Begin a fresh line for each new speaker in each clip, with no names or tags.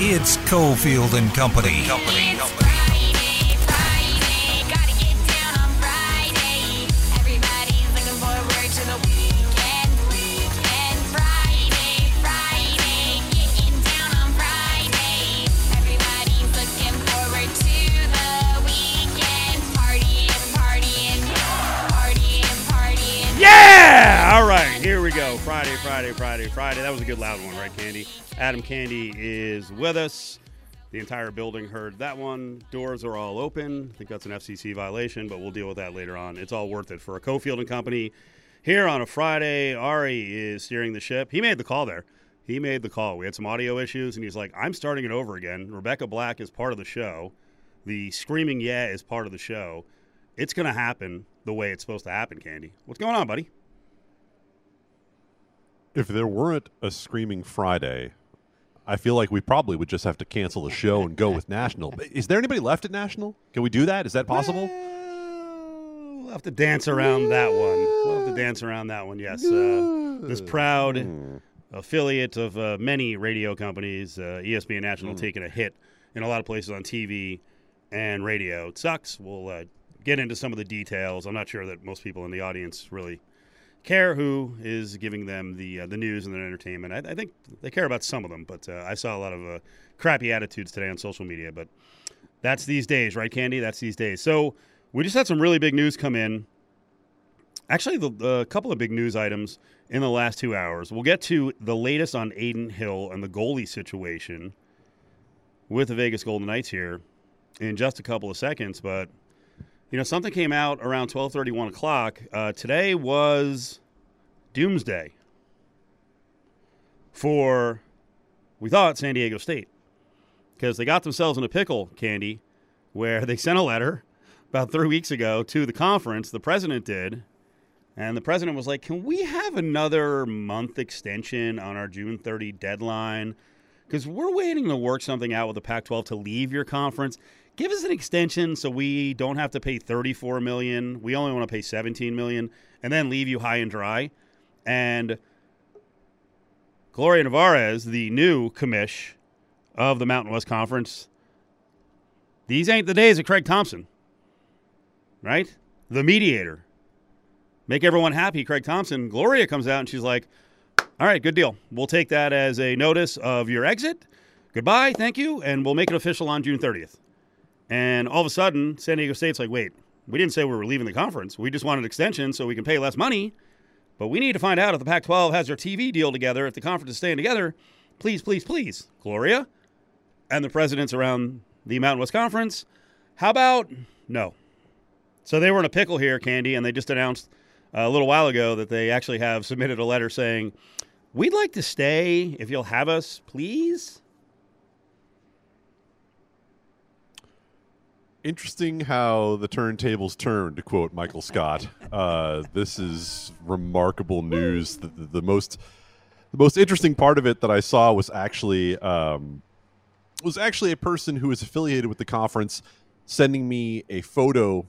It's Cofield and Company. Company.
It's
go. Friday, Friday, Friday, Friday. That was a good loud one, right, Candy? Adam Candy is with us. The entire building heard that one. Doors are all open. I think that's an FCC violation, but we'll deal with that later on. It's all worth it for a Cofield and Company. Here on a Friday, Ari is steering the ship. He made the call there. He made the call. We had some audio issues, and he's like, I'm starting it over again. Rebecca Black is part of the show. The screaming yeah is part of the show. It's going to happen the way it's supposed to happen, Candy. What's going on, buddy?
If there weren't a Screaming Friday, I feel like we probably would just have to cancel the show and go with National. Is there anybody left at National? Can we do that? Is that possible?
Well, We'll have to dance around that one. We'll have to dance around that one. Yes, uh, this proud affiliate of uh, many radio companies, uh, ESPN National, taking a hit in a lot of places on TV and radio. It sucks. We'll uh, get into some of the details. I'm not sure that most people in the audience really care who is giving them the uh, the news and their entertainment. I, I think they care about some of them, but uh, I saw a lot of uh, crappy attitudes today on social media. But that's these days, right, Candy? That's these days. So we just had some really big news come in. Actually, a couple of big news items in the last two hours. We'll get to the latest on Adin Hill and the goalie situation with the Vegas Golden Knights here in just a couple of seconds. But you know, something came out around twelve thirty, one o'clock. Uh, today was Doomsday for we thought San Diego State because they got themselves in a pickle, Candy, where they sent a letter about three weeks ago to the conference. The president did, and the president was like, "Can we have another month extension on our June 30 deadline? Because we're waiting to work something out with the Pac-12 to leave your conference. Give us an extension so we don't have to pay 34 million. We only want to pay 17 million, and then leave you high and dry." And Gloria Nevarez, the new commish of the Mountain West Conference, these ain't the days of Craig Thompson, right? The mediator. Make everyone happy, Craig Thompson. Gloria comes out and she's like, all right, good deal. We'll take that as a notice of your exit. Goodbye, thank you, and we'll make it official on June 30th. And all of a sudden, San Diego State's like, wait, we didn't say we were leaving the conference. We just want an extension so we can pay less money. But we need to find out if the Pac 12 has their TV deal together, if the conference is staying together. Please, please, please, Gloria and the presidents around the Mountain West Conference. How about no? So they were in a pickle here, Candy, and they just announced a little while ago that they actually have submitted a letter saying, We'd like to stay if you'll have us, please.
Interesting how the turntables turn, to quote Michael Scott. Uh, this is remarkable news. The, the, the most the most interesting part of it that I saw was actually um, was actually a person who is affiliated with the conference sending me a photo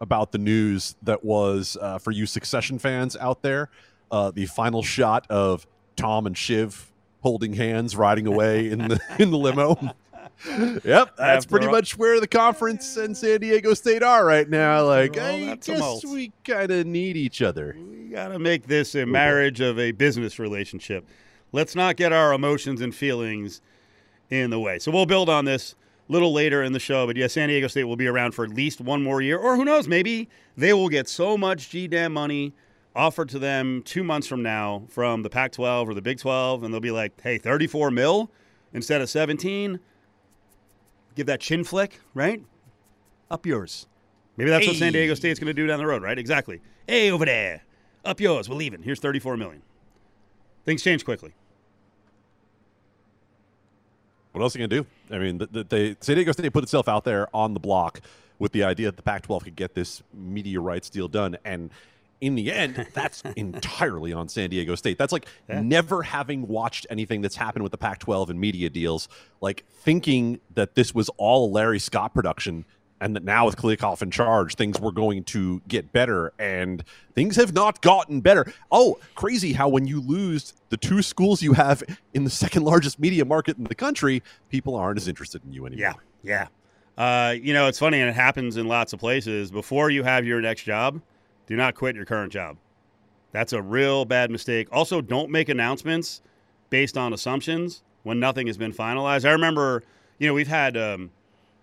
about the news that was uh, for you Succession fans out there. Uh, the final shot of Tom and Shiv holding hands, riding away in the in the limo. yep, that's pretty
all-
much where the conference and San Diego State are right now. Like, I guess we kind of need each other.
We got to make this a marriage of a business relationship. Let's not get our emotions and feelings in the way. So we'll build on this a little later in the show. But yeah, San Diego State will be around for at least one more year, or who knows? Maybe they will get so much GDAM money offered to them two months from now from the Pac-12 or the Big 12, and they'll be like, "Hey, 34 mil instead of 17." Give that chin flick, right? Up yours. Maybe that's what San Diego State's going to do down the road, right? Exactly. Hey, over there. Up yours. We're leaving. Here's 34 million. Things change quickly.
What else are you gonna do? I mean, the, the, they San Diego State put itself out there on the block with the idea that the Pac-12 could get this media rights deal done, and in the end, that's entirely on San Diego State. That's like never having watched anything that's happened with the Pac-12 and media deals, like thinking that this was all a Larry Scott production and that now with Kliavkoff in charge, things were going to get better, and things have not gotten better. Oh, crazy how when you lose the two schools you have in the second largest media market in the country, people aren't as interested in you anymore.
Yeah, yeah. Uh, you know, it's funny, and it happens in lots of places. Before you have your next job, do not quit your current job. That's a real bad mistake. Also, don't make announcements based on assumptions when nothing has been finalized. I remember, you know, we've had um,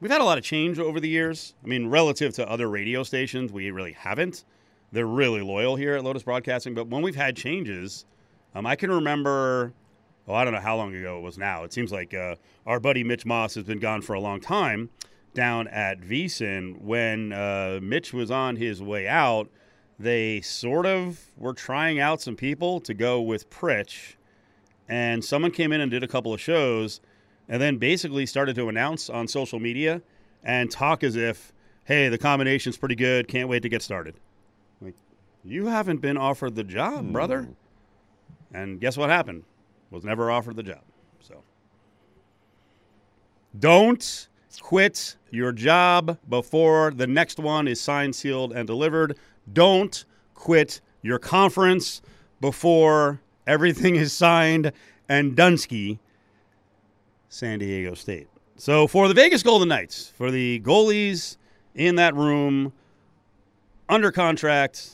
we've had a lot of change over the years. I mean, relative to other radio stations, we really haven't. They're really loyal here at Lotus Broadcasting, but when we've had changes, um, I can remember. Oh, I don't know how long ago it was now. It seems like uh, our buddy Mitch Moss has been gone for a long time down at VSIN. When uh, Mitch was on his way out, they sort of were trying out some people to go with Pritch, and someone came in and did a couple of shows, and then basically started to announce on social media and talk as if, "Hey, the combination's pretty good. Can't wait to get started." Like, you haven't been offered the job, hmm. brother. And guess what happened? Was never offered the job. So don't quit your job before the next one is signed, sealed, and delivered. Don't quit your conference before everything is signed and Dunsky, San Diego State. So for the Vegas Golden Knights, for the goalies in that room under contract,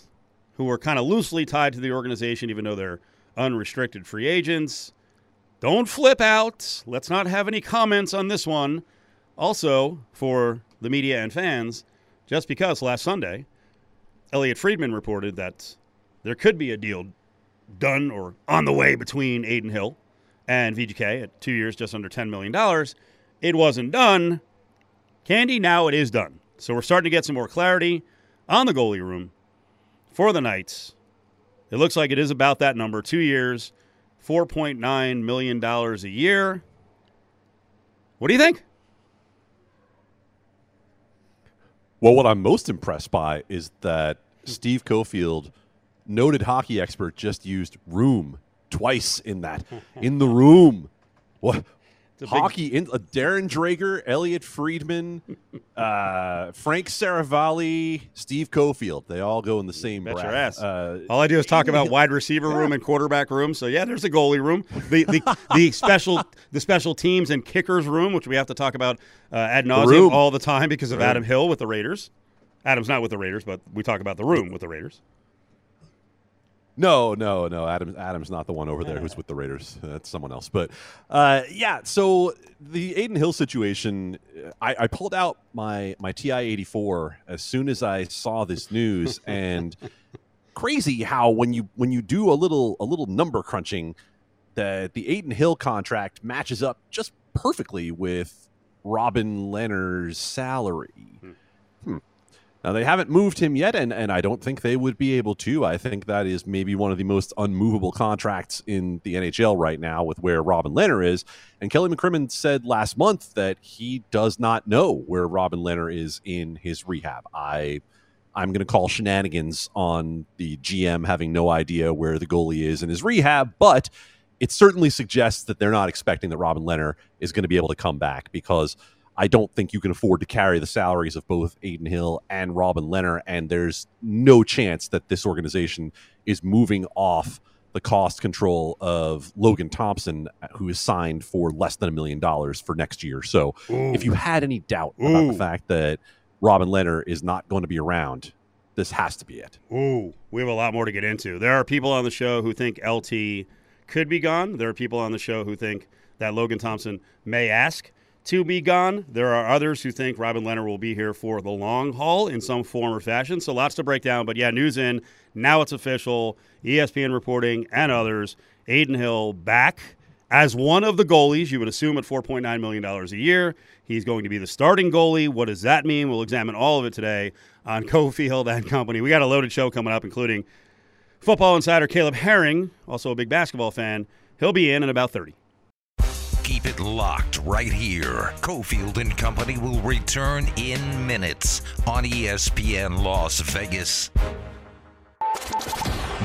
who are kind of loosely tied to the organization, even though they're unrestricted free agents. Don't flip out. Let's not have any comments on this one. Also, for the media and fans, just because last Sunday, Elliotte Friedman reported that there could be a deal done or on the way between Adin Hill and VGK at two years, just under $10 million. It wasn't done. Candy, now it is done. So we're starting to get some more clarity on the goalie room for the Knights. It looks like it is about that number. Two years, $4.9 million a year. What do you think?
Well, what I'm most impressed by is that Steve Cofield, noted hockey expert, just used room twice in that. in the room. What?
A big-
Hockey in uh, Darren Dreger, Elliotte Friedman, uh, Frank Seravalli, Steve Cofield. They all go in the same
Bet your ass.
Uh,
All I do is talk about wide receiver room and quarterback room. So yeah, there's a goalie room. The the, the special the special teams and kickers room, which we have to talk about uh, ad nauseum
room.
all the time because of
Right.
Adam Hill with the Raiders. Adam's not with the Raiders, but we talk about the room with the Raiders.
No, no, no. Adam, Adam's not the one over there who's with the Raiders. That's someone else. But uh, yeah, so the Adin Hill situation, I, I pulled out my my TI eighty four as soon as I saw this news, and crazy how when you when you do a little a little number crunching, that the Adin Hill contract matches up just perfectly with Robin Lehner's salary. Hmm. Now they haven't moved him yet, and, and I don't think they would be able to. I think that is maybe one of the most unmovable contracts in the NHL right now with where Robin Lehner is. And Kelly McCrimmon said last month that he does not know where Robin Lehner is in his rehab. I I'm going to call shenanigans on the GM having no idea where the goalie is in his rehab, but it certainly suggests that they're not expecting that Robin Lehner is going to be able to come back because I don't think you can afford to carry the salaries of both Adin Hill and Robin Lehner, and there's no chance that this organization is moving off the cost control of Logan Thompson, who is signed for less than a million dollars for next year. So, if you had any doubt about the fact that Robin Lehner is not going to be around, this has to be it.
Ooh, we have a lot more to get into. There are people on the show who think LT could be gone. There are people on the show who think that Logan Thompson may ask to be gone. There are others who think Robin Lehner will be here for the long haul in some form or fashion. So lots to break down. But yeah, news in. Now it's official. ESPN reporting and others. Adin Hill back as one of the goalies. You would assume at $4.9 million a year. He's going to be the starting goalie. What does that mean? We'll examine all of it today on Cofield and Company. We got a loaded show coming up, including football insider Caleb Herring, also a big basketball fan. He'll be in in about 30.
Keep it locked right here. Cofield and Company will return in minutes on ESPN Las Vegas.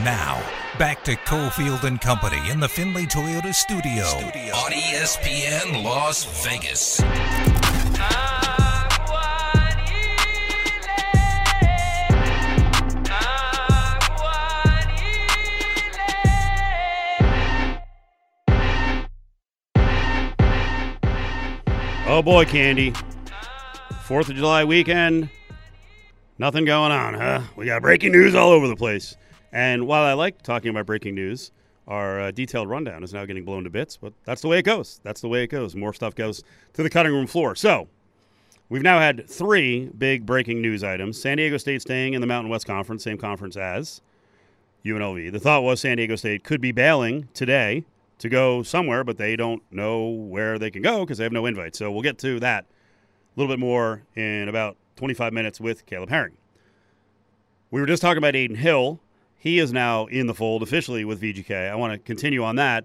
Now, back to Cofield and Company in the Findlay Toyota studio, on E ESPN Las Vegas.
Oh boy, Candy. Fourth of July weekend. Nothing going on, huh? We got breaking news all over the place. And while I like talking about breaking news, our uh, detailed rundown is now getting blown to bits, but that's the way it goes. That's the way it goes. More stuff goes to the cutting room floor. So, we've now had three big breaking news items. San Diego State staying in the Mountain West Conference, same conference as UNLV. The thought was San Diego State could be bailing today to go somewhere, but they don't know where they can go because they have no invite. So, we'll get to that a little bit more in about 25 minutes with Caleb Herring. We were just talking about Adin Hill. He is now in the fold officially with VGK. I want to continue on that.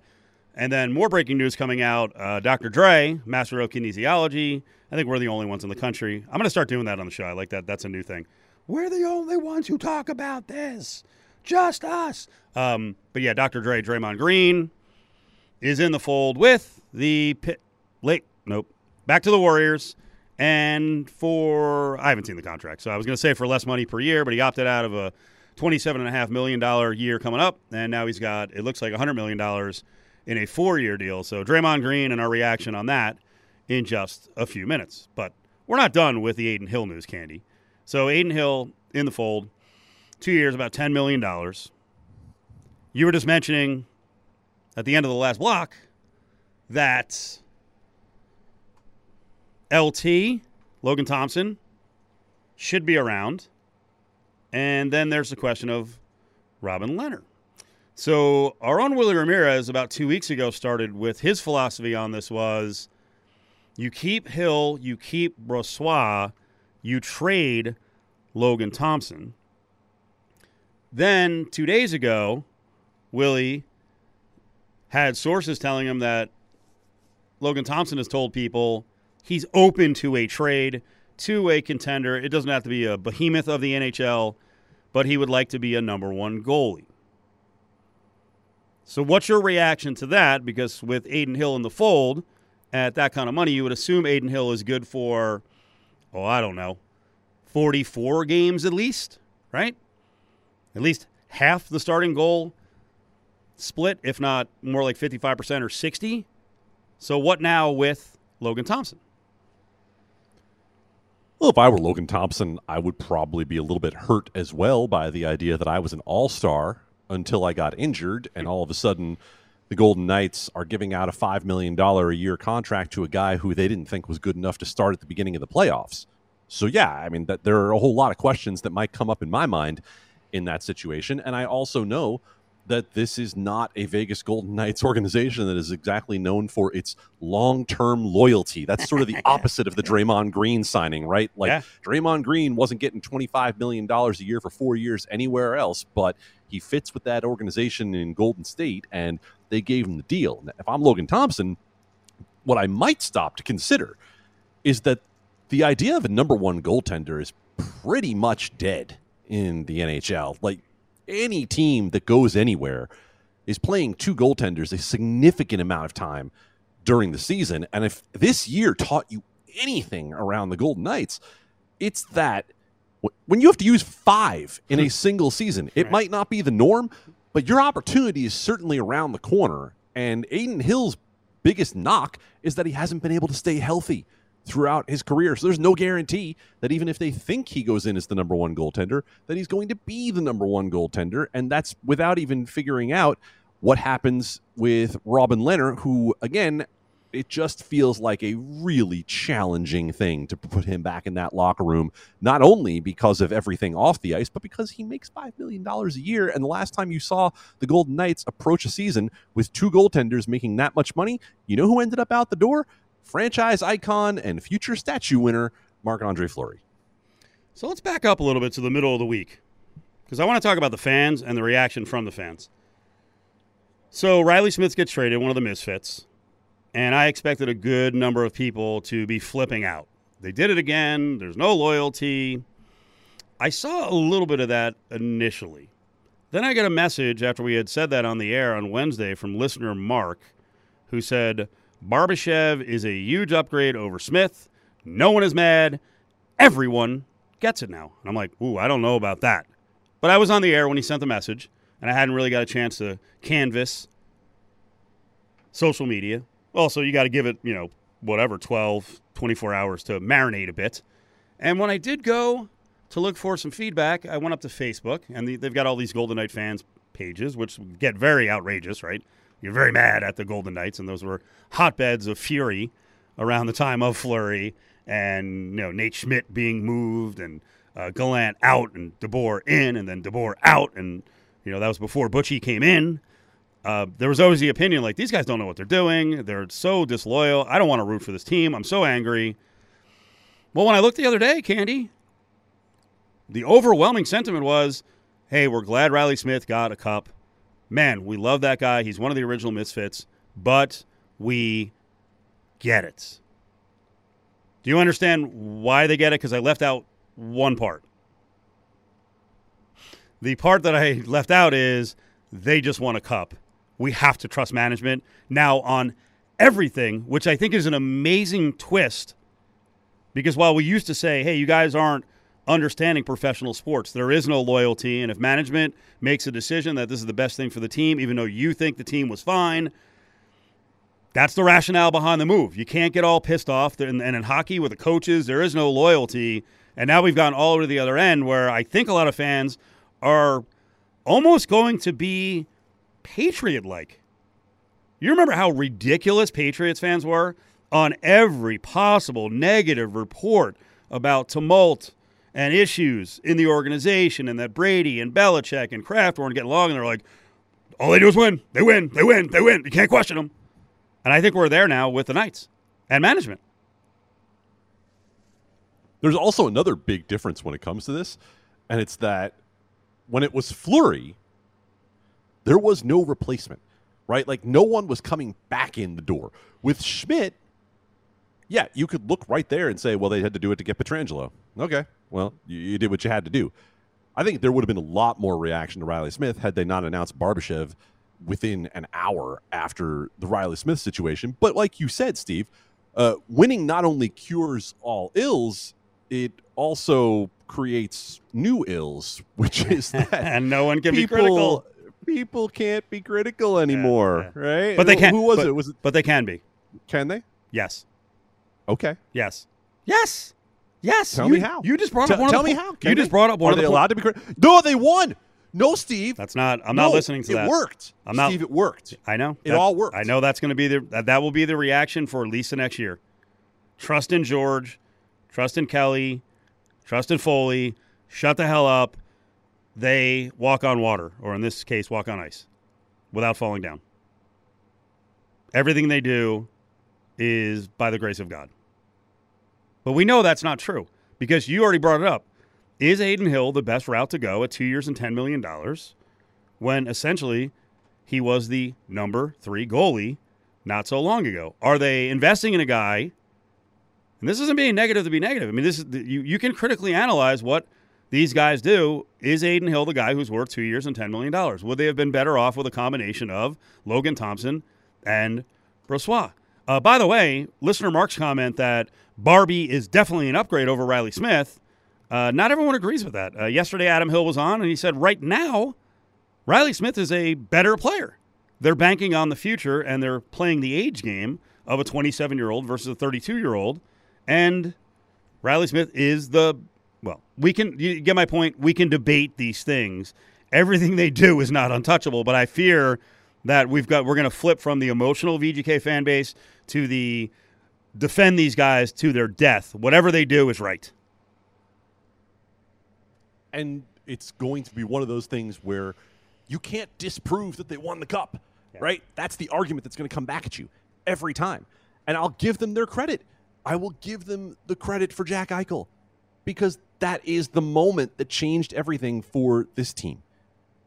And then more breaking news coming out. Uh, Dr. Dre, Master of Kinesiology. I think we're the only ones in the country. I'm going to start doing that on the show. I like that. That's a new thing. We're the only ones who talk about this. Just us. Um, but yeah, Dr. Dre, Draymond Green is in the fold with the pit. Late. Nope. Back to the Warriors. And for, I haven't seen the contract. So I was going to say for less money per year, but he opted out of a $27.5 million year coming up. And now he's got, it looks like $100 million in a four year deal. So Draymond Green and our reaction on that in just a few minutes. But we're not done with the Adin Hill news, Candy. So Adin Hill in the fold, two years, about $10 million. You were just mentioning at the end of the last block that LT, Logan Thompson, should be around. And then there's the question of Robin Lehner. So our own Willie Ramirez about two weeks ago started with his philosophy on this was you keep Hill, you keep Brossoit, you trade Logan Thompson. Then two days ago, Willie had sources telling him that Logan Thompson has told people he's open to a trade to a contender. It doesn't have to be a behemoth of the NHL, but he would like to be a number one goalie. So, what's your reaction to that? Because with Adin Hill in the fold at that kind of money, you would assume Adin Hill is good for, oh, I don't know, 44 games at least, right? At least half the starting goal split, if not more like 55% or 60. So, what now with Logan Thompson?
Well, if I were Logan Thompson, I would probably be a little bit hurt as well by the idea that I was an all star until I got injured, and all of a sudden, the Golden Knights are giving out a $5 million a year contract to a guy who they didn't think was good enough to start at the beginning of the playoffs. So, yeah, I mean, that there are a whole lot of questions that might come up in my mind in that situation. And I also know that this is not a Vegas Golden Knights organization that is exactly known for its long-term loyalty. That's sort of the opposite of the Draymond Green signing, right? Like
Yeah.
Draymond Green wasn't getting 25 million dollars a year for 4 years anywhere else, but he fits with that organization in Golden State and they gave him the deal. Now, If I'm Logan Thompson, what I might stop to consider is that the idea of a number 1 goaltender is pretty much dead in the NHL. Like any team that goes anywhere is playing two goaltenders a significant amount of time during the season. And if this year taught you anything around the Golden Knights, it's that when you have to use five in a hmm. single season, it
Right.
might not be the norm, but your opportunity is certainly around the corner. And Adin Hill's biggest knock is that he hasn't been able to stay healthy throughout his career. So there's no guarantee that even if they think he goes in as the number one goaltender, that he's going to be the number one goaltender. And that's without even figuring out what happens with Robin Lehner, who, again, it just feels like a really challenging thing to put him back in that locker room, not only because of everything off the ice, but because he makes $5 million a year. And the last time you saw the Golden Knights approach a season with two goaltenders making that much money, you know who ended up out the door? Franchise icon and future statue winner, Marc Andre Fleury.
So let's back up a little bit to the middle of the week because I want to talk about the fans and the reaction from the fans. So Riley Smith gets traded, one of the misfits, and I expected a good number of people to be flipping out. They did it again. There's no loyalty. I saw a little bit of that initially. Then I got a message after we had said that on the air on Wednesday from listener Mark, who said Barbashev is a huge upgrade over Smith. No one is mad. Everyone gets it now. And I'm like, ooh, I don't know about that. But I was on the air when he sent the message, and I hadn't really got a chance to canvas social media. Also, you got to give it, you know, whatever 12, 24 hours to marinate a bit. And when I did go to look for some feedback, I went up to Facebook, and they've got all these Golden Knight fans pages, which get very outrageous, right? You're very mad at the Golden Knights, and those were hotbeds of fury around the time of Fleury and you know Nate Schmidt being moved and uh, Gallant out and DeBoer in, and then DeBoer out, and you know that was before Butchie came in. Uh, there was always the opinion like these guys don't know what they're doing. They're so disloyal. I don't want to root for this team. I'm so angry. Well, when I looked the other day, Candy, the overwhelming sentiment was, "Hey, we're glad Riley Smith got a cup. Man, we love that guy. He's one of the original misfits, but we get it." Do you understand why they get it? Because I left out one part. The part that I left out is they just want a cup. We have to trust management now on everything, which I think is an amazing twist. Because while we used to say, hey, you guys aren't understanding professional sports, there is no loyalty. And if management makes a decision that this is the best thing for the team, even though you think the team was fine, that's the rationale behind the move. You can't get all pissed off. And in hockey, with the coaches, there is no loyalty. And now we've gone all over the other end where I think a lot of fans are almost going to be Patriot like. You remember how ridiculous Patriots fans were on every possible negative report about tumult and issues in the organization and that Brady and Belichick and Kraft weren't getting along. And they're like, all they do is win. They win. They win. They win. You can't question them. And I think we're there now with the Knights and management.
There's also another big difference when it comes to this, and it's that when it was Fleury, there was no replacement, right? Like no one was coming back in the door. With Schmidt, yeah, you could look right there and say, well, they had to do it to get Pietrangelo. Okay, well, you, you did what you had to do. I think there would have been a lot more reaction to Riley Smith had they not announced Barbashev within an hour after the Riley Smith situation. But like you said, Steve, uh, winning not only cures all ills, it also creates new ills, which is that
and no one can
people,
be critical.
People can't be critical anymore,
yeah.
right?
But they can.
Who was
but,
it? Was it?
But they can be.
Can they?
Yes.
Okay.
Yes. Yes. Yes.
Tell
You-
me how.
You just brought
Tell-
up one
tell
of the
me
po-
how. Can
You just brought up one
Are
of the
they
po-
allowed to be critical? No, they won. No, Steve.
That's not. I'm not listening to
it
that.
It worked.
I'm not-
Steve, it worked.
I know
It
That-
all worked.
I know that's going to be the that, that will be the reaction for Lisa next year. Trust in George, trust in Kelly, trust in Foley. Shut the hell up. They walk on water, or in this case, walk on ice, without falling down. Everything they do is by the grace of God. But we know that's not true because you already brought it up. Is Adin Hill the best route to go at two years and $10 million when essentially he was the number three goalie not so long ago? Are they investing in a guy? And this isn't being negative to be negative. I mean, this is you, you can critically analyze what these guys do. Is Adin Hill the guy who's worth two years and $10 million? Would they have been better off with a combination of Logan Thompson and Brossoit? Uh, by the way, listener Mark's comment that Barbie is definitely an upgrade over Riley Smith. Uh, not everyone agrees with that. Uh, yesterday, Adam Hill was on and he said, right now, Riley Smith is a better player. They're banking on the future and they're playing the age game of a 27 year old versus a 32 year old. And Riley Smith is the, well, we can, you get my point. We can debate these things. Everything they do is not untouchable, but I fear that we've got, we're going to flip from the emotional VGK fan base to the defend these guys to their death. Whatever they do is right.
and it's going to be one of those things where you can't disprove that they won the cup, right? That's the argument that's going to come back at you every time. And I'll give them their credit. I will give them the credit for Jack Eichel because that is the moment that changed everything for this team.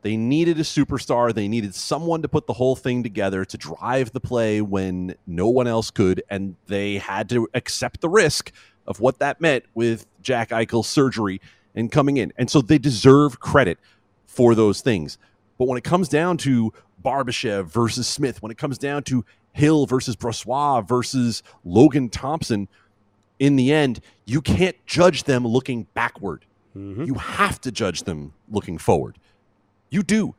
They needed a superstar. They needed someone to put the whole thing together to drive the play when no one else could. And they had to accept the risk of what that meant with Jack Eichel's surgery and coming in. And so they deserve credit for those things. But when it comes down to Barbashev versus Smith, when it comes down to Hill versus Brossoit versus Logan Thompson, in the end, you can't judge them looking backward. Mm-hmm. You have to judge them looking forward. You do.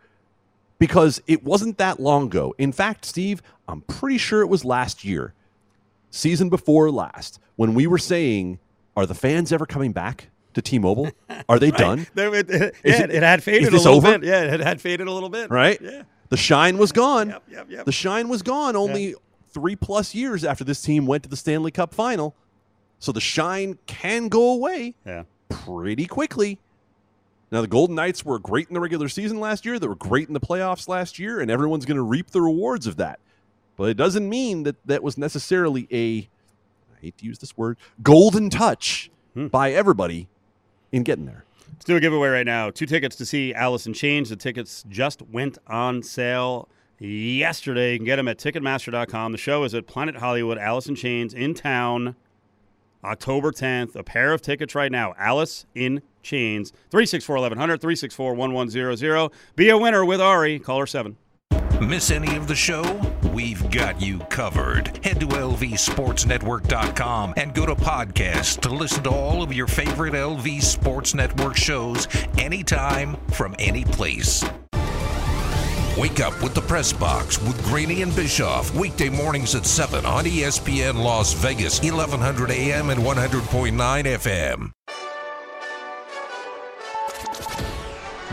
Because it wasn't that long ago. In fact, Steve, I'm pretty sure it was last year. season before last, when we were saying, "Are the fans ever coming back to T-Mobile? Are they done?"
There, it, yeah,
it-
it, had faded
is
a little
over?
bit. Yeah, it had faded a little bit.
Right?
Yeah.
The shine was gone.
Yep, yep, yep.
The shine was gone only three plus years after this team went to the Stanley Cup final. So the shine can go away
Yeah.
pretty quickly. Now the Golden Knights were great in the regular season last year. They were great in the playoffs last year, and everyone's going to reap the rewards of that. But it doesn't mean that that was necessarily a I hate to use this word golden touch
Hmm.
by everybody in getting there.
Let's do a giveaway right now. Two tickets to see Alice in Chains. The tickets just went on sale yesterday. You can get them at Ticketmaster.com. The show is at Planet Hollywood, Alice in Chains in town, October 10th. A pair of tickets right now. Alice in Chains. 364 1100, 364 1100. Be a winner with Ari. Caller 7.
Miss any of the show? We've got you covered. Head to lvsportsnetwork.com and go to podcast to listen to all of your favorite LV Sports Network shows anytime from any place. Wake up with the press box with Graney and Bischoff weekday mornings at 7 on ESPN Las Vegas, 1100 AM and 100.9 FM.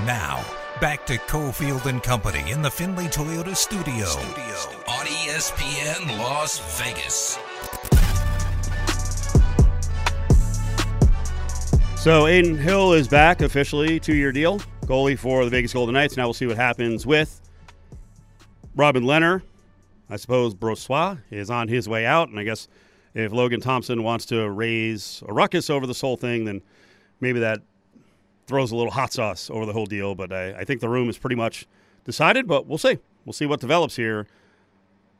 Now, back to Cofield and Company in the Findlay Toyota studio, on E ESPN Las Vegas.
So Adin Hill is back officially, two-year deal, goalie for the Vegas Golden Knights. Now we'll see what happens with Robin Lehner. I suppose Brossoit is on his way out, and I guess if Logan Thompson wants to raise a ruckus over this whole thing, then maybe that throws a little hot sauce over the whole deal. But I, I think the room is pretty much decided. But we'll see. We'll see what develops here.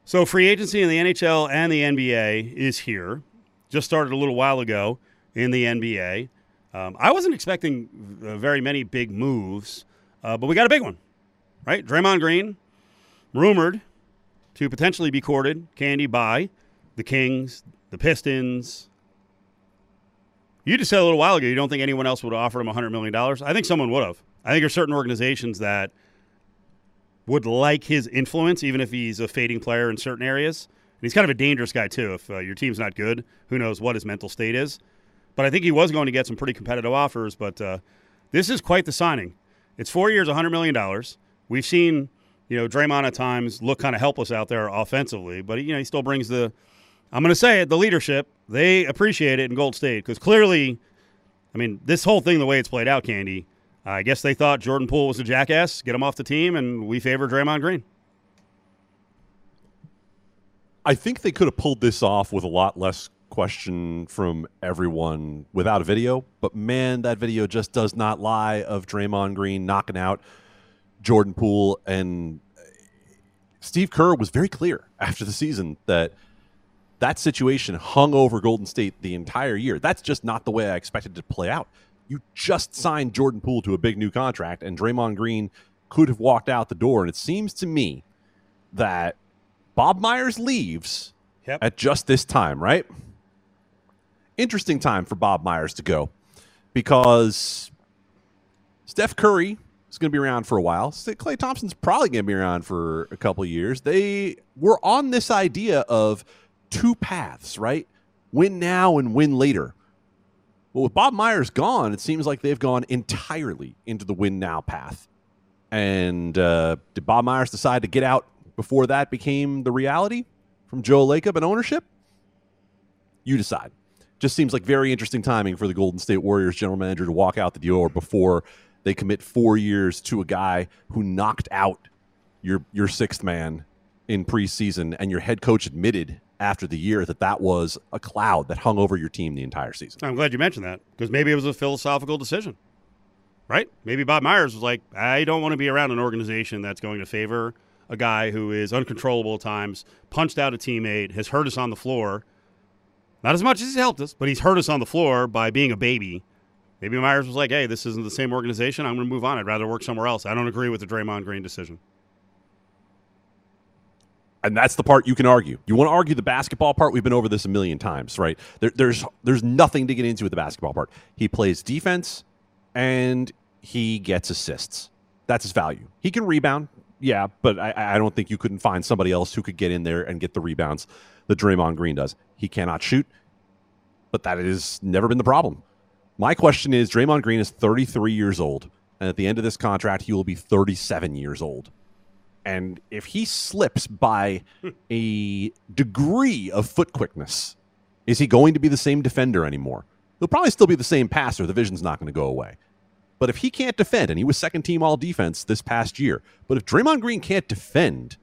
So free agency in the NHL and the NBA is here. Just started a little while ago in the NBA. Um, I wasn't expecting uh, very many big moves, uh, but we got a big one, right? Draymond Green, rumored to potentially be courted candy by the Kings, the Pistons. You just said a little while ago you don't think anyone else would have offered him $100 million. I think someone would have. I think there's certain organizations that would like his influence, even if he's a fading player in certain areas. And he's kind of a dangerous guy, too. If uh, your team's not good, who knows what his mental state is. But I think he was going to get some pretty competitive offers. But uh, this is quite the signing. It's four years, $100 million. We've seen, you know, Draymond at times look kind of helpless out there offensively, but, you know, he still brings the, I'm going to say it, the leadership. They appreciate it in Gold State because clearly, I mean, this whole thing, the way it's played out, Candy, I guess they thought Jordan Poole was a jackass, get him off the team, and we favor Draymond Green.
I think they could have pulled this off with a lot less question from everyone without a video. But man, that video just does not lie of Draymond Green knocking out Jordan Poole. And Steve Kerr was very clear after the season that that situation hung over Golden State the entire year. That's just not the way I expected it to play out. You just signed Jordan Poole to a big new contract, and Draymond Green could have walked out the door. And it seems to me that Bob Myers leaves
Yep.
at just this time, right? Interesting time for Bob Myers to go because Steph Curry is going to be around for a while. Klay Thompson's probably going to be around for a couple of years. They were on this idea of two paths, right? Win now and win later. Well, with Bob Myers gone, it seems like they've gone entirely into the win now path. And uh, did Bob Myers decide to get out before that became the reality from Joe Lacob and ownership? You decide. Just seems like very interesting timing for the Golden State Warriors general manager to walk out the door before they commit four years to a guy who knocked out your your sixth man in preseason, and your head coach admitted after the year that that was a cloud that hung over your team the entire season.
I'm glad you mentioned that because maybe it was a philosophical decision, right? Maybe Bob Myers was like, I don't want to be around an organization that's going to favor a guy who is uncontrollable at times, punched out a teammate, has hurt us on the floor. Not as much as he's helped us, but he's hurt us on the floor by being a baby. Maybe Myers was like, hey, this isn't the same organization. I'm going to move on. I'd rather work somewhere else. I don't agree with the Draymond Green decision.
And that's the part you can argue. You want to argue the basketball part? We've been over this a million times, right? There, there's there's nothing to get into with the basketball part. He plays defense, and he gets assists. That's his value. He can rebound. Yeah, but I, I don't think you couldn't find somebody else who could get in there and get the rebounds that Draymond Green does. He cannot shoot, but that has never been the problem. My question is Draymond Green is 33 years old, and at the end of this contract, he will be 37 years old. And if he slips by a degree of foot quickness, is he going to be the same defender anymore? He'll probably still be the same passer. The vision's not going to go away. But if he can't defend, and he was second team all defense this past year, but if Draymond Green can't defend,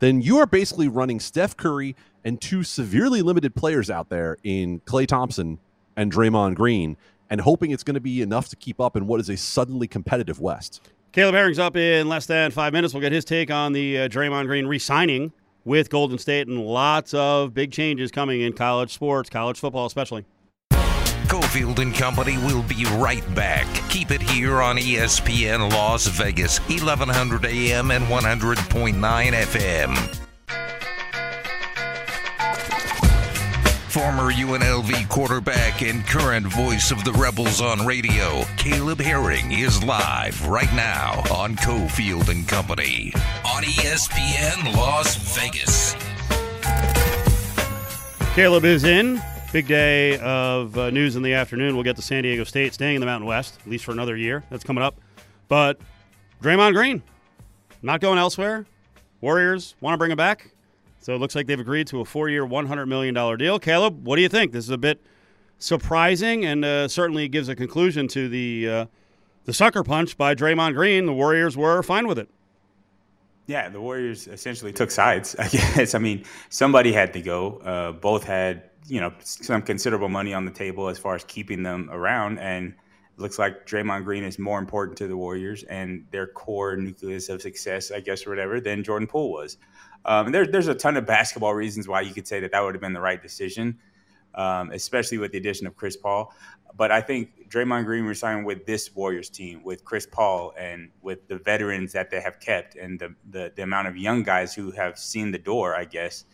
then you are basically running Steph Curry and two severely limited players out there in Klay Thompson and Draymond Green, and hoping it's going to be enough to keep up in what is a suddenly competitive West.
Caleb Herring's up in less than five minutes. We'll get his take on the uh, Draymond Green re signing with Golden State and lots of big changes coming in college sports, college football especially.
Cofield and Company will be right back. Keep it here on ESPN Las Vegas, 1100 AM and 100.9 FM. Former UNLV quarterback and current voice of the Rebels on radio, Caleb Herring is live right now on Cofield and Company on ESPN Las Vegas.
Caleb is in. Big day of uh, news in the afternoon. We'll get to San Diego State staying in the Mountain West, at least for another year. That's coming up. But Draymond Green, not going elsewhere. Warriors want to bring him back. So it looks like they've agreed to a four year, $100 million deal. Caleb, what do you think? This is a bit surprising and uh, certainly gives a conclusion to the, uh, the sucker punch by Draymond Green. The Warriors were fine with it.
Yeah, the Warriors essentially took sides. I guess. I mean, somebody had to go. Uh, both had, you know, some considerable money on the table as far as keeping them around, and looks like Draymond Green is more important to the Warriors and their core nucleus of success, I guess, or whatever, than Jordan Poole was. Um, there, there's a ton of basketball reasons why you could say that that would have been the right decision, um, especially with the addition of Chris Paul. But I think Draymond Green resigning with this Warriors team, with Chris Paul, and with the veterans that they have kept, and the the, the amount of young guys who have seen the door, I guess,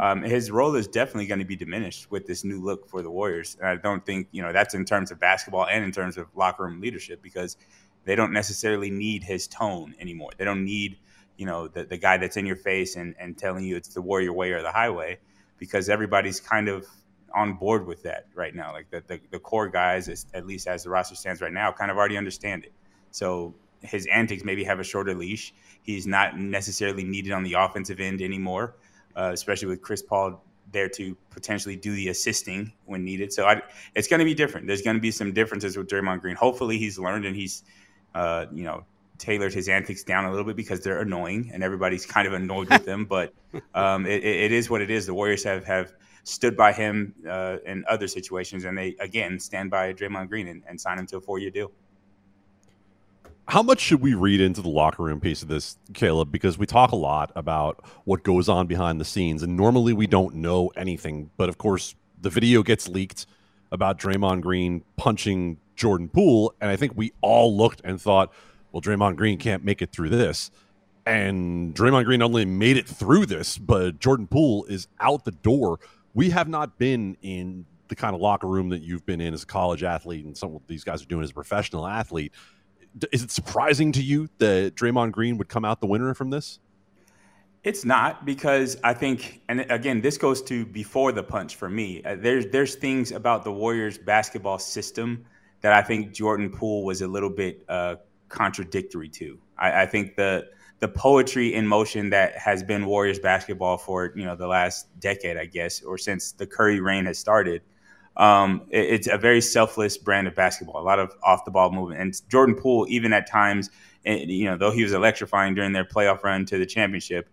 um, his role is definitely going to be diminished with this new look for the Warriors. And I don't think you know that's in terms of basketball and in terms of locker room leadership because they don't necessarily need his tone anymore. They don't need you know the, the guy that's in your face and, and telling you it's the warrior way or the highway because everybody's kind of on board with that right now like the, the, the core guys is, at least as the roster stands right now kind of already understand it so his antics maybe have a shorter leash he's not necessarily needed on the offensive end anymore uh, especially with chris paul there to potentially do the assisting when needed so I, it's going to be different there's going to be some differences with Draymond Green hopefully he's learned and he's uh, you know tailored his antics down a little bit because they're annoying and everybody's kind of annoyed with them. But um, it, it is what it is. The Warriors have, have stood by him uh, in other situations, and they again stand by Draymond Green and, and sign him to a four year deal.
How much should we read into the locker room piece of this, Caleb? Because we talk a lot about what goes on behind the scenes, and normally we don't know anything. But of course, the video gets leaked about Draymond Green punching Jordan Poole, and I think we all looked and thought, well, Draymond Green can't make it through this. And Draymond Green not only made it through this, but Jordan Poole is out the door. We have not been in the kind of locker room that you've been in as a college athlete and some of these guys are doing as a professional athlete. Is it surprising to you that Draymond Green would come out the winner from this?
It's not because I think, and again, this goes to before the punch for me. Uh, there's there's things about the Warriors basketball system that I think Jordan Poole was a little bit uh, contradictory to. I, I think the the poetry in motion that has been Warriors basketball for you know the last decade, I guess, or since the Curry reign has started. Um, it- it's a very selfless brand of basketball. A lot of off the ball movement, and Jordan Poole, even at times, eh, you know, though he was electrifying during their playoff run to the championship,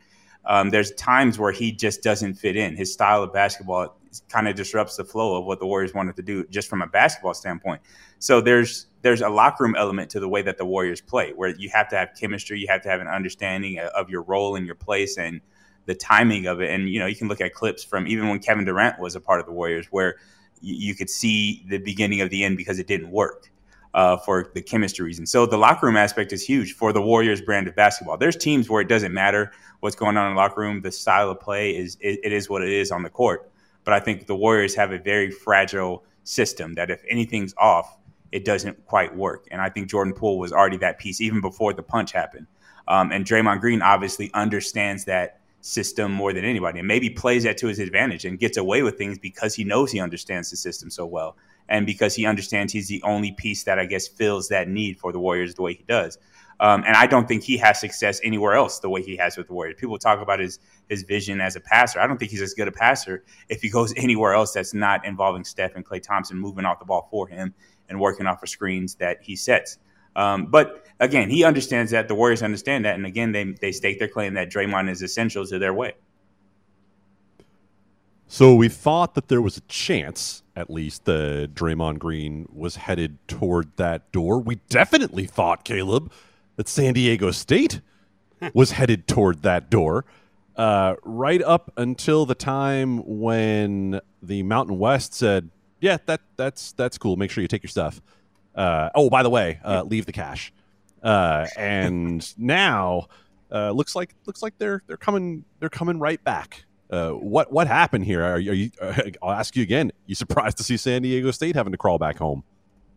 um, there's times where he just doesn't fit in. His style of basketball kind of disrupts the flow of what the Warriors wanted to do, just from a basketball standpoint. So there's there's a locker room element to the way that the Warriors play, where you have to have chemistry, you have to have an understanding of your role and your place and the timing of it. And you know, you can look at clips from even when Kevin Durant was a part of the Warriors, where you, could see the beginning of the end because it didn't work uh, for the chemistry reason. So the locker room aspect is huge for the Warriors brand of basketball. There's teams where it doesn't matter what's going on in the locker room. The style of play is it, it is what it is on the court. But I think the Warriors have a very fragile system that if anything's off, it doesn't quite work. And I think Jordan Poole was already that piece even before the punch happened. Um, and Draymond Green obviously understands that system more than anybody, and maybe plays that to his advantage and gets away with things because he knows he understands the system so well, and because he understands he's the only piece that I guess fills that need for the Warriors the way he does. Um, and I don't think he has success anywhere else the way he has with the Warriors. People talk about his his vision as a passer. I don't think he's as good a passer if he goes anywhere else that's not involving Steph and Klay Thompson moving off the ball for him and working off of screens that he sets. Um, but again, he understands that. The Warriors understand that, and again, they they stake their claim that Draymond is essential to their way.
So we thought that there was a chance, at least, that Draymond Green was headed toward that door. We definitely thought, Caleb, that San Diego State was headed toward that door. Uh, right up until the time when the Mountain West said, "Yeah, that that's that's cool. Make sure you take your stuff." Uh, oh, by the way, uh, leave the cash. Uh, and now uh, looks like looks like they're they're coming they're coming right back. Uh, what what happened here? Are, you- are you? I'll ask you again. You surprised to see San Diego State having to crawl back home?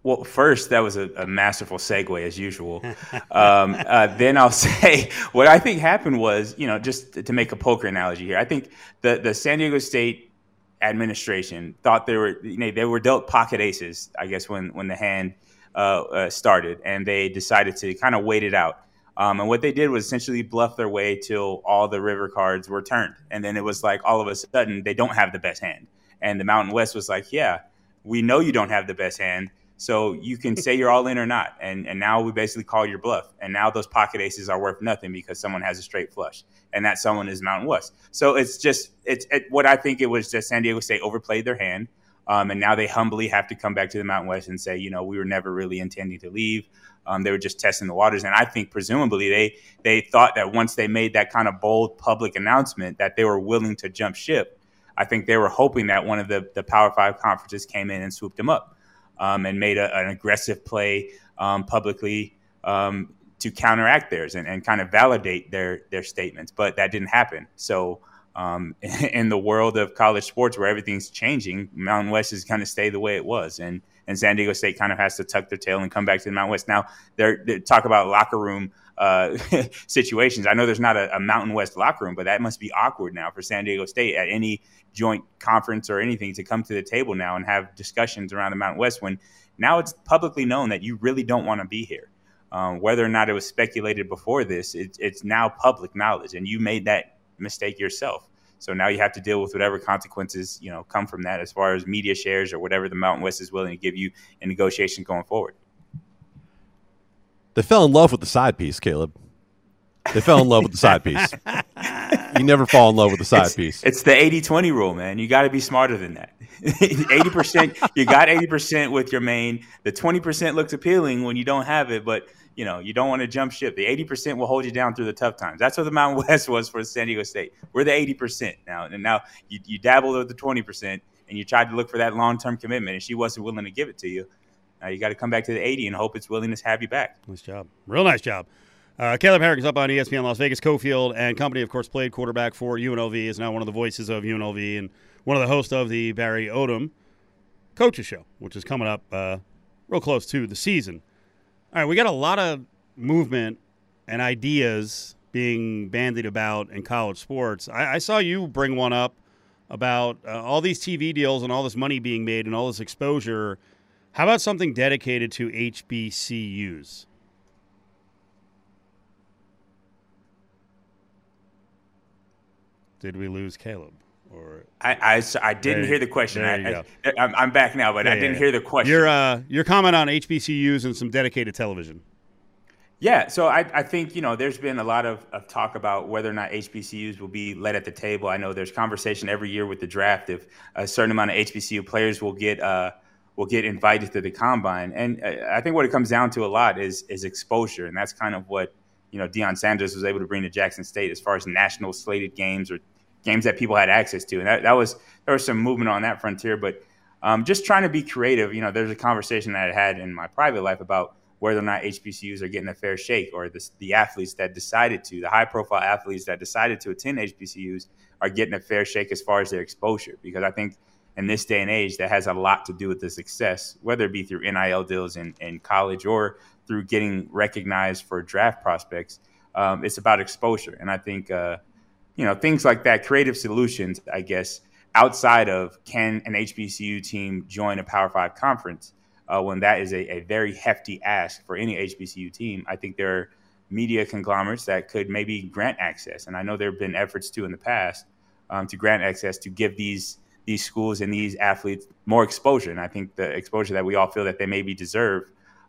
Well, first, that was a, a masterful segue as usual. Um, uh, then I'll say what I think happened was, you know, just to make a poker analogy here, I think the, the San Diego State administration thought they were, you know, they were dealt pocket aces, I guess, when, when the hand uh, uh, started, and they decided to kind of wait it out. Um, and what they did was essentially bluff their way till all the river cards were turned. And then it was like all of a sudden they don't have the best hand. And the Mountain West was like, yeah, we know you don't have the best hand. So you can say you're all in or not. And and now we basically call your bluff. And now those pocket aces are worth nothing because someone has a straight flush. And that someone is Mountain West. So it's just it's it, what I think it was just San Diego State overplayed their hand. Um, and now they humbly have to come back to the Mountain West and say, you know, we were never really intending to leave. Um, they were just testing the waters, and I think presumably they they thought that once they made that kind of bold public announcement that they were willing to jump ship. I think they were hoping that one of the the Power Five conferences came in and swooped them up um, and made a, an aggressive play um, publicly um, to counteract theirs and, and kind of validate their their statements. But that didn't happen. So um, in the world of college sports where everything's changing, Mountain West is kind of stay the way it was, and and San Diego State kind of has to tuck their tail and come back to the Mountain West. Now they're, they talk about locker room uh, situations. I know there's not a, a Mountain West locker room, but that must be awkward now for San Diego State at any joint conference or anything to come to the table now and have discussions around the Mountain West when now it's publicly known that you really don't want to be here. Um, whether or not it was speculated before this, it, it's now public knowledge, and you made that mistake yourself. So now you have to deal with whatever consequences you know come from that, as far as media shares or whatever the Mountain West is willing to give you in negotiations going forward.
They fell in love with the side piece, Caleb. They fell in love with the side piece. You never fall in love with the side piece.
It's the 80-20 rule, man. You got to be smarter than that. 80%, you got 80% with your main. The 20% looks appealing when you don't have it, but you know, you don't want to jump ship. The 80% will hold you down through the tough times. That's what the Mountain West was for San Diego State. We're the 80% now. And now you, you dabbled with the 20% and you tried to look for that long-term commitment and she wasn't willing to give it to you. Now you got to come back to the 80 and hope it's willing to have you back.
Nice job. Real nice job. Uh, Caleb is up on ESPN Las Vegas. Cofield and company, of course, played quarterback for UNLV, is now one of the voices of UNLV and one of the hosts of the Barry Odom Coaches Show, which is coming up uh, real close to the season. All right, we got a lot of movement and ideas being bandied about in college sports. I, I saw you bring one up about uh, all these TV deals and all this money being made and all this exposure. How about something dedicated to HBCUs? Did we lose Caleb? Or
I, I, I didn't hear the question. I, I, I'm, I'm back now, but I didn't
yeah.
hear the question.
your uh, your comment on HBCUs and some dedicated television?
Yeah, so I, I think you know there's been a lot of, of talk about whether or not HBCUs will be led at the table. I know there's conversation every year with the draft if a certain amount of HBCU players will get uh, will get invited to the combine, and uh, I think what it comes down to a lot is is exposure, and that's kind of what you know Deion Sanders was able to bring to Jackson State as far as national slated games or games that people had access to, and that, that was there was some movement on that frontier, but um, just trying to be creative. You know, there's a conversation that I had in my private life about whether or not HBCUs are getting a fair shake, or the, the athletes that decided to, the high profile athletes that decided to attend HBCUs are getting a fair shake as far as their exposure. Because I think in this day and age, that has a lot to do with the success, whether it be through NIL deals in, in college or through getting recognized for draft prospects. Um, it's about exposure, and I think uh, you know things like that, creative solutions, I guess, outside of can an HBCU team join a Power Five conference uh, when that is a, a very hefty ask for any HBCU team. I think there are media conglomerates that could maybe grant access, and I know there have been efforts too in the past um, to grant access to give these these schools and these athletes more exposure. And I think the exposure that we all feel that they maybe deserve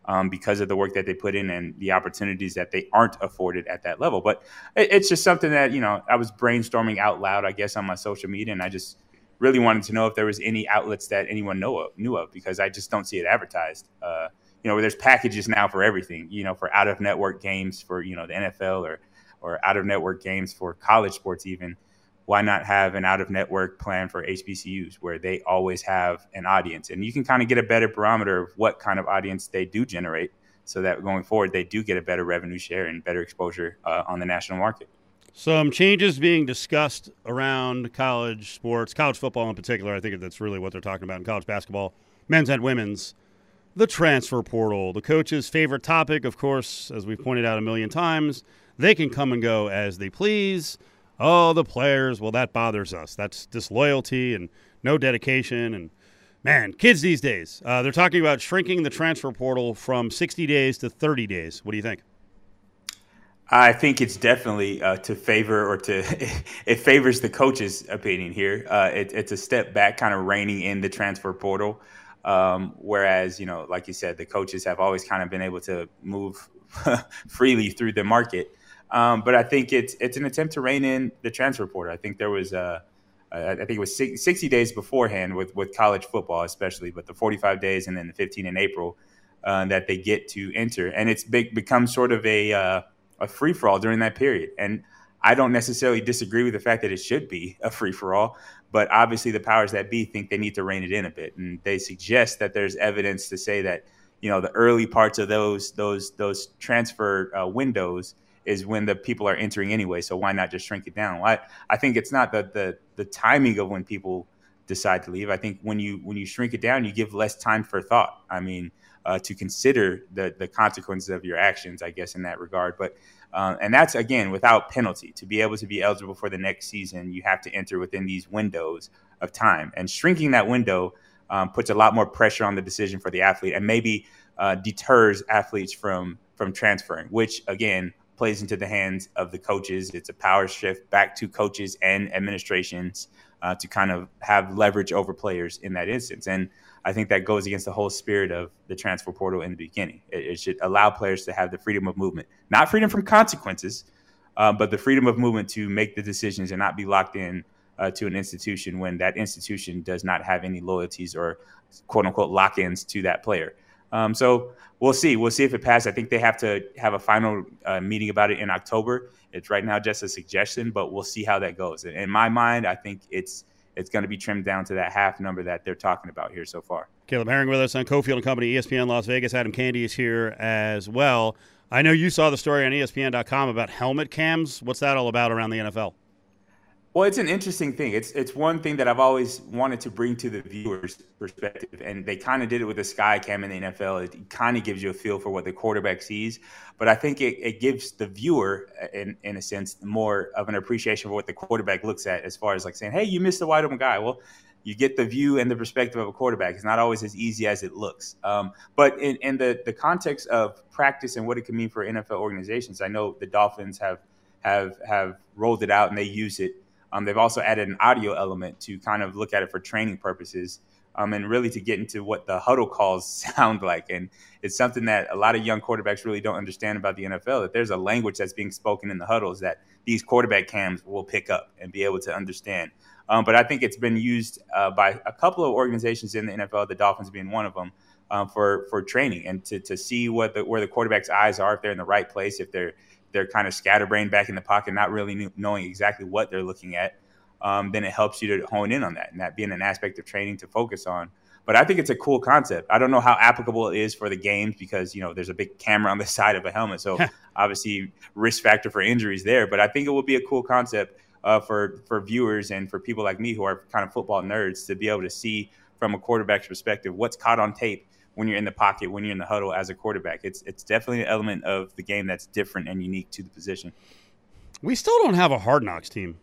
um, because of the work that they put in and the opportunities that they aren't afforded at that level. But it, it's just something that you know I was brainstorming out loud, I guess, on my social media, and I just really wanted to know if there was any outlets that anyone know of, knew of because I just don't see it advertised. Uh, you know, there's packages now for everything. You know, for out of network games for you know the NFL or or out of network games for college sports even why not have an out of network plan for HBCUs where they always have an audience and you can kind of get a better barometer of what kind of audience they do generate so that going forward they do get a better revenue share and better exposure uh, on the national market.
Some changes being discussed around college sports, college football in particular. I think that's really what they're talking about in college basketball, men's and women's. The transfer portal, the coach's favorite topic, of course, as we've pointed out a million times. They can come and go as they please. Oh, the players, well, that bothers us. That's disloyalty and no dedication. And man, kids these days, uh, they're talking about shrinking the transfer portal from 60 days to 30 days. What do you think?
I think it's definitely uh, to favor or to it favors the coach's opinion here. Uh, it, it's a step back, kind of reining in the transfer portal. Um, whereas, you know, like you said, the coaches have always kind of been able to move freely through the market. Um, but I think it's it's an attempt to rein in the transfer portal. I think there was uh, I think it was 60 days beforehand with with college football, especially, but the 45 days and then the 15 in April uh, that they get to enter, and it's become sort of a uh, a free for all during that period. And I don't necessarily disagree with the fact that it should be a free for all, but obviously the powers that be think they need to rein it in a bit, and they suggest that there's evidence to say that you know the early parts of those those those transfer uh, windows is when the people are entering anyway. So why not just shrink it down? I, I think it's not the, the the timing of when people decide to leave. I think when you when you shrink it down, you give less time for thought. I mean, uh, to consider the the consequences of your actions. I guess in that regard, but. Uh, and that's again without penalty. To be able to be eligible for the next season, you have to enter within these windows of time. And shrinking that window um, puts a lot more pressure on the decision for the athlete, and maybe uh, deters athletes from from transferring. Which again, plays into the hands of the coaches. It's a power shift back to coaches and administrations uh, to kind of have leverage over players in that instance. And I think that goes against the whole spirit of the transfer portal in the beginning. It, it should allow players to have the freedom of movement, not freedom from consequences, uh, but the freedom of movement to make the decisions and not be locked in uh, to an institution when that institution does not have any loyalties or quote unquote lock ins to that player. Um, so we'll see. We'll see if it passes. I think they have to have a final uh, meeting about it in October. It's right now just a suggestion, but we'll see how that goes. In my mind, I think it's it's going to be trimmed down to that half number that they're talking about here so far.
Caleb Herring with us on Cofield and Company, ESPN Las Vegas. Adam Candee is here as well. I know you saw the story on ESPN.com about helmet cams. What's that all about around the NFL?
Well, it's an interesting thing. It's it's one thing that I've always wanted to bring to the viewers' perspective, and they kind of did it with the sky cam in the NFL. It kind of gives you a feel for what the quarterback sees, but I think it, it gives the viewer, in in a sense, more of an appreciation for what the quarterback looks at, as far as like saying, "Hey, you missed the wide open guy." Well, you get the view and the perspective of a quarterback. It's not always as easy as it looks. Um, but in, in the the context of practice and what it can mean for NFL organizations, I know the Dolphins have have have rolled it out and they use it um, they've also added an audio element to kind of look at it for training purposes um, and really to get into what the huddle calls sound like. And it's something that a lot of young quarterbacks really don't understand about the NFL that there's a language that's being spoken in the huddles that these quarterback cams will pick up and be able to understand. Um, but I think it's been used uh, by a couple of organizations in the NFL, the Dolphins being one of them, um, for for training and to, to see what the, where the quarterback's eyes are, if they're in the right place, if they're they're kind of scatterbrained back in the pocket, not really knowing exactly what they're looking at, um, then it helps you to hone in on that and that being an aspect of training to focus on. But I think it's a cool concept. I don't know how applicable it is for the games because you know there's a big camera on the side of a helmet, so obviously risk factor for injuries there. But I think it would be a cool concept uh, for for viewers and for people like me who are kind of football nerds to be able to see from a quarterback's perspective what's caught on tape when you're in the pocket, when you're in the huddle as a quarterback. It's it's definitely an element of the game that's different and unique to the position.
We still don't have a hard knocks team.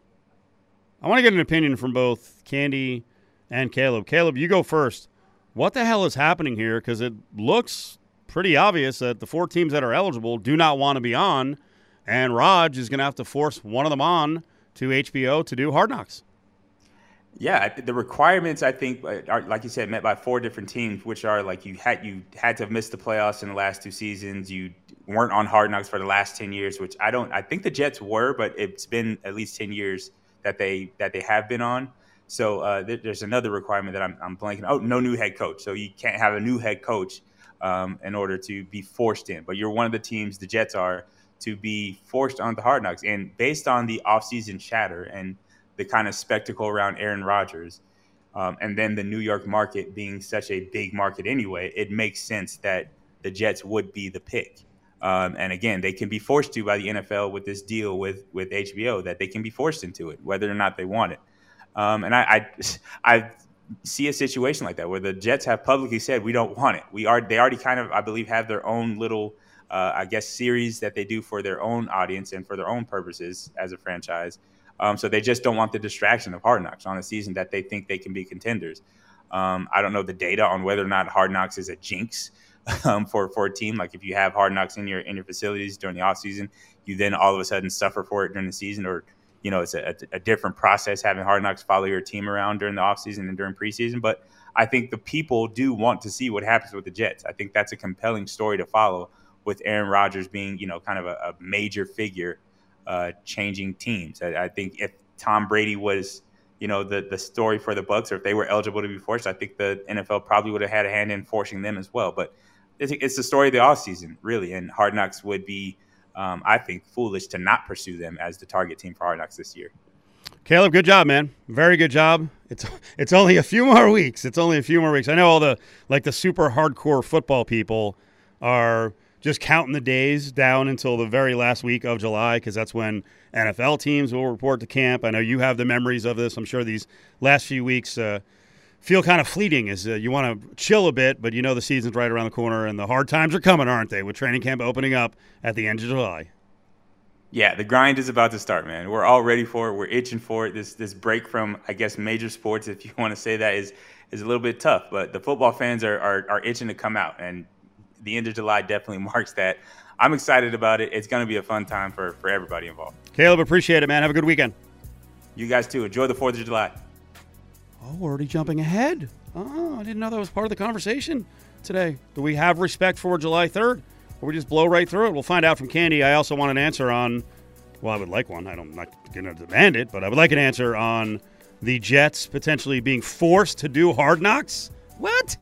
I want to get an opinion from both Candee and Caleb. Caleb, you go first. What the hell is happening here? Because it looks pretty obvious that the four teams that are eligible do not want to be on, and Raj is going to have to force one of them on to HBO to do hard knocks.
Yeah, the requirements I think uh, are like you said met by four different teams, which are like you had you had to have missed the playoffs in the last two seasons. You weren't on Hard Knocks for the last ten years, which I don't. I think the Jets were, but it's been at least ten years that they that they have been on. So uh, there, there's another requirement that I'm, I'm blanking. Oh, no new head coach. So you can't have a new head coach um, in order to be forced in. But you're one of the teams, the Jets are, to be forced onto Hard Knocks. And based on the offseason chatter and the kind of spectacle around Aaron Rodgers, um, and then the New York market being such a big market anyway, it makes sense that the Jets would be the pick. Um, and again, they can be forced to by the NFL with this deal with with HBO that they can be forced into it, whether or not they want it. Um, and I, I, I see a situation like that where the Jets have publicly said we don't want it. We are they already kind of I believe have their own little uh, I guess series that they do for their own audience and for their own purposes as a franchise. Um, so they just don't want the distraction of Hard Knocks on a season that they think they can be contenders. Um, I don't know the data on whether or not Hard Knocks is a jinx um, for for a team. Like if you have Hard Knocks in your in your facilities during the off season, you then all of a sudden suffer for it during the season, or you know it's a, a different process having Hard Knocks follow your team around during the off season and during preseason. But I think the people do want to see what happens with the Jets. I think that's a compelling story to follow with Aaron Rodgers being you know kind of a, a major figure uh, changing teams. I, I think if Tom Brady was you know the the story for the Bucs, or if they were eligible to be forced, I think the NFL probably would have had a hand in forcing them as well. But it's, it's the story of the offseason, really, and Hard Knocks would be, um, I think, foolish to not pursue them as the target team for Hard Knocks this year.
Caleb, good job, man. Very good job. It's it's only a few more weeks. It's only a few more weeks. I know all the like the super hardcore football people are just counting the days down until the very last week of July because that's when NFL teams will report to camp. I know you have the memories of this. I'm sure these last few weeks uh, feel kind of fleeting as uh, you want to chill a bit, but you know the season's right around the corner and the hard times are coming, aren't they? With training camp opening up at the end of July.
Yeah, the grind is about to start, man. We're all ready for it. We're itching for it. This this break from I guess major sports, if you want to say that, is is a little bit tough. But the football fans are are, are itching to come out, and the end of July definitely marks that. I'm excited about it. It's going to be a fun time for for everybody involved.
Caleb, appreciate it, man. Have a good weekend.
You guys too. Enjoy the Fourth of July.
Oh, we're already jumping ahead. Oh, I didn't know that was part of the conversation today. Do we have respect for July 3rd? Or we just blow right through it? We'll find out from Candee. I also want an answer on, well, I would like one. I don't, I'm not going to demand it, but I would like an answer on the Jets potentially being forced to do hard knocks. What?